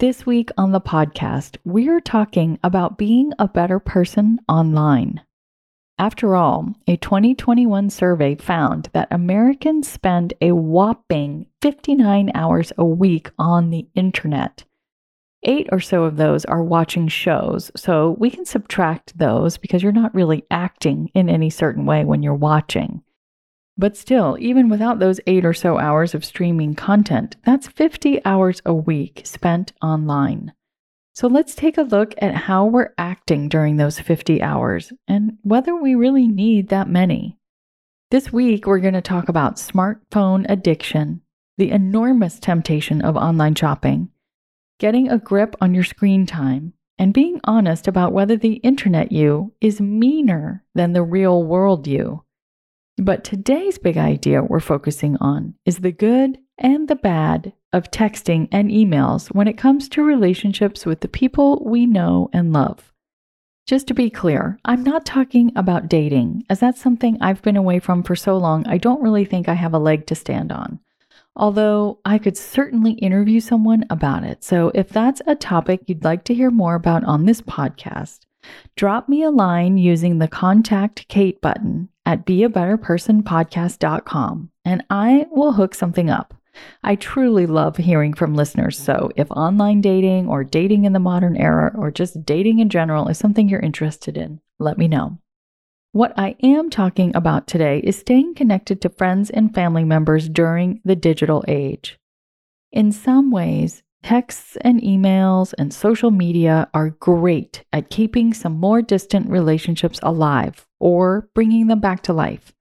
This week on the podcast, we're talking about being a better person online. After all, a 2021 survey found that Americans spend a whopping 59 hours a week on the internet. Eight or so of those are watching shows, so we can subtract those because you're not really acting in any certain way when you're watching. But still, even without those eight or so hours of streaming content, that's 50 hours a week spent online. So let's take a look at how we're acting during those 50 hours and whether we really need that many. This week, we're going to talk about smartphone addiction, the enormous temptation of online shopping, getting a grip on your screen time, and being honest about whether the internet you is meaner than the real world you. But today's big idea we're focusing on is the good and the bad of texting and emails when it comes to relationships with the people we know and love. Just to be clear, I'm not talking about dating, as that's something I've been away from for so long, I don't really think I have a leg to stand on. Although I could certainly interview someone about it. So if that's a topic you'd like to hear more about on this podcast, drop me a line using the Contact Kate button at beabetterpersonpodcast.com and I will hook something up. I truly love hearing from listeners, so if online dating or dating in the modern era or just dating in general is something you're interested in, let me know. What I am talking about today is staying connected to friends and family members during the digital age. In some ways, Texts and emails and social media are great at keeping some more distant relationships alive or bringing them back to life.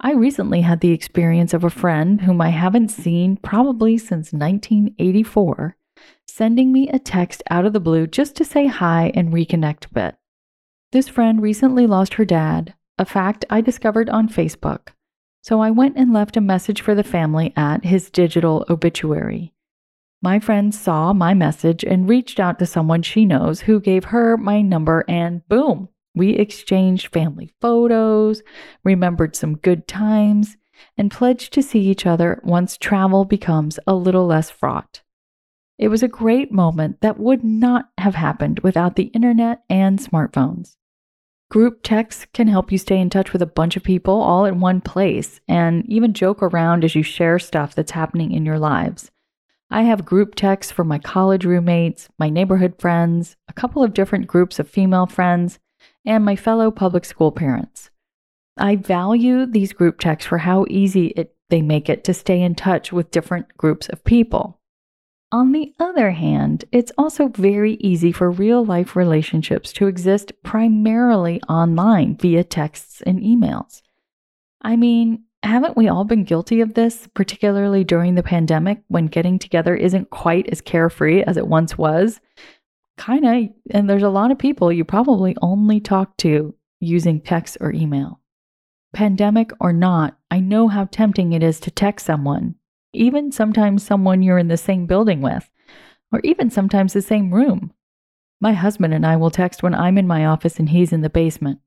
I recently had the experience of a friend whom I haven't seen probably since 1984 sending me a text out of the blue just to say hi and reconnect a bit. This friend recently lost her dad, a fact I discovered on Facebook. So I went and left a message for the family at his digital obituary. My friend saw my message and reached out to someone she knows who gave her my number, and boom, we exchanged family photos, remembered some good times, and pledged to see each other once travel becomes a little less fraught. It was a great moment that would not have happened without the internet and smartphones. Group texts can help you stay in touch with a bunch of people all in one place and even joke around as you share stuff that's happening in your lives. I have group texts for my college roommates, my neighborhood friends, a couple of different groups of female friends, and my fellow public school parents. I value these group texts for how easy it, they make it to stay in touch with different groups of people. On the other hand, it's also very easy for real life relationships to exist primarily online via texts and emails. I mean, haven't we all been guilty of this, particularly during the pandemic when getting together isn't quite as carefree as it once was? Kind of, and there's a lot of people you probably only talk to using text or email. Pandemic or not, I know how tempting it is to text someone, even sometimes someone you're in the same building with, or even sometimes the same room. My husband and I will text when I'm in my office and he's in the basement.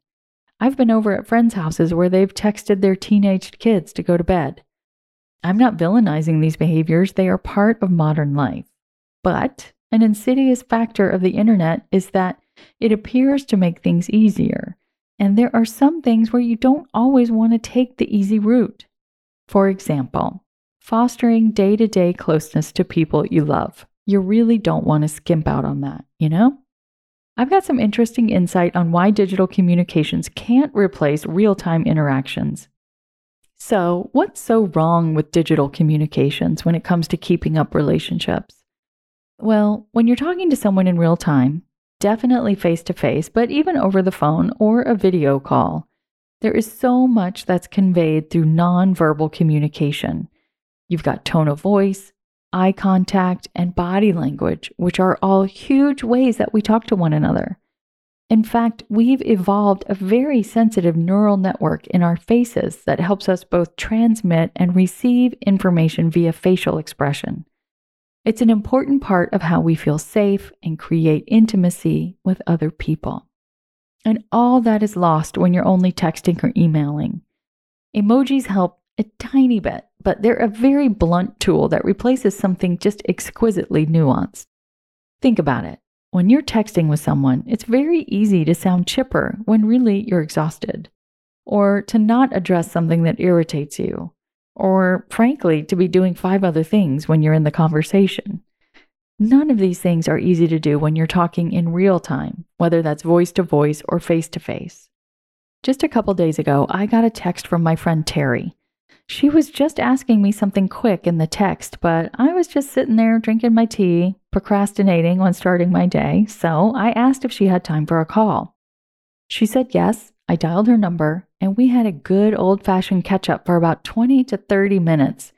I've been over at friends' houses where they've texted their teenaged kids to go to bed. I'm not villainizing these behaviors, they are part of modern life. But an insidious factor of the internet is that it appears to make things easier. And there are some things where you don't always want to take the easy route. For example, fostering day to day closeness to people you love. You really don't want to skimp out on that, you know? I've got some interesting insight on why digital communications can't replace real time interactions. So, what's so wrong with digital communications when it comes to keeping up relationships? Well, when you're talking to someone in real time, definitely face to face, but even over the phone or a video call, there is so much that's conveyed through nonverbal communication. You've got tone of voice, eye contact, and body language, which are all huge ways that we talk to one another. In fact, we've evolved a very sensitive neural network in our faces that helps us both transmit and receive information via facial expression. It's an important part of how we feel safe and create intimacy with other people. And all that is lost when you're only texting or emailing. Emojis help a tiny bit, but they're a very blunt tool that replaces something just exquisitely nuanced. Think about it. When you're texting with someone, it's very easy to sound chipper when really you're exhausted, or to not address something that irritates you, or frankly, to be doing five other things when you're in the conversation. None of these things are easy to do when you're talking in real time, whether that's voice to voice or face to face. Just a couple days ago, I got a text from my friend Terry. She was just asking me something quick in the text, but I was just sitting there drinking my tea, procrastinating on starting my day, so I asked if she had time for a call. She said yes. I dialed her number, and we had a good old fashioned catch up for about 20 to 30 minutes,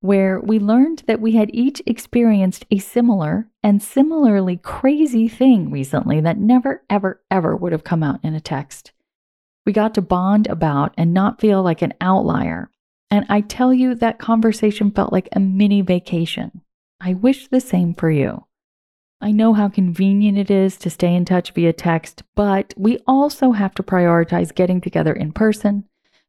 where we learned that we had each experienced a similar and similarly crazy thing recently that never, ever, ever would have come out in a text. We got to bond about and not feel like an outlier and I tell you, that conversation felt like a mini vacation. I wish the same for you. I know how convenient it is to stay in touch via text, but we also have to prioritize getting together in person,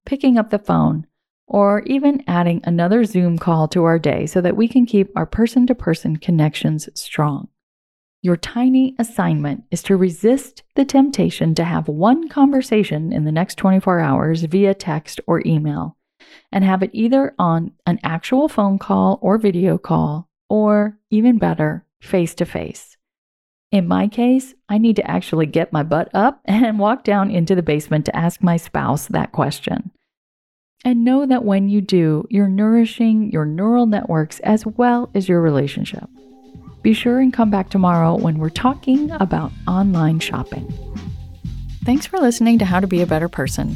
picking up the phone, or even adding another Zoom call to our day so that we can keep our person to person connections strong. Your tiny assignment is to resist the temptation to have one conversation in the next 24 hours via text or email and have it either on an actual phone call or video call, or even better, face to face. In my case, I need to actually get my butt up and walk down into the basement to ask my spouse that question. And know that when you do, you're nourishing your neural networks as well as your relationship. Be sure and come back tomorrow when we're talking about online shopping. Thanks for listening to How to Be a Better Person.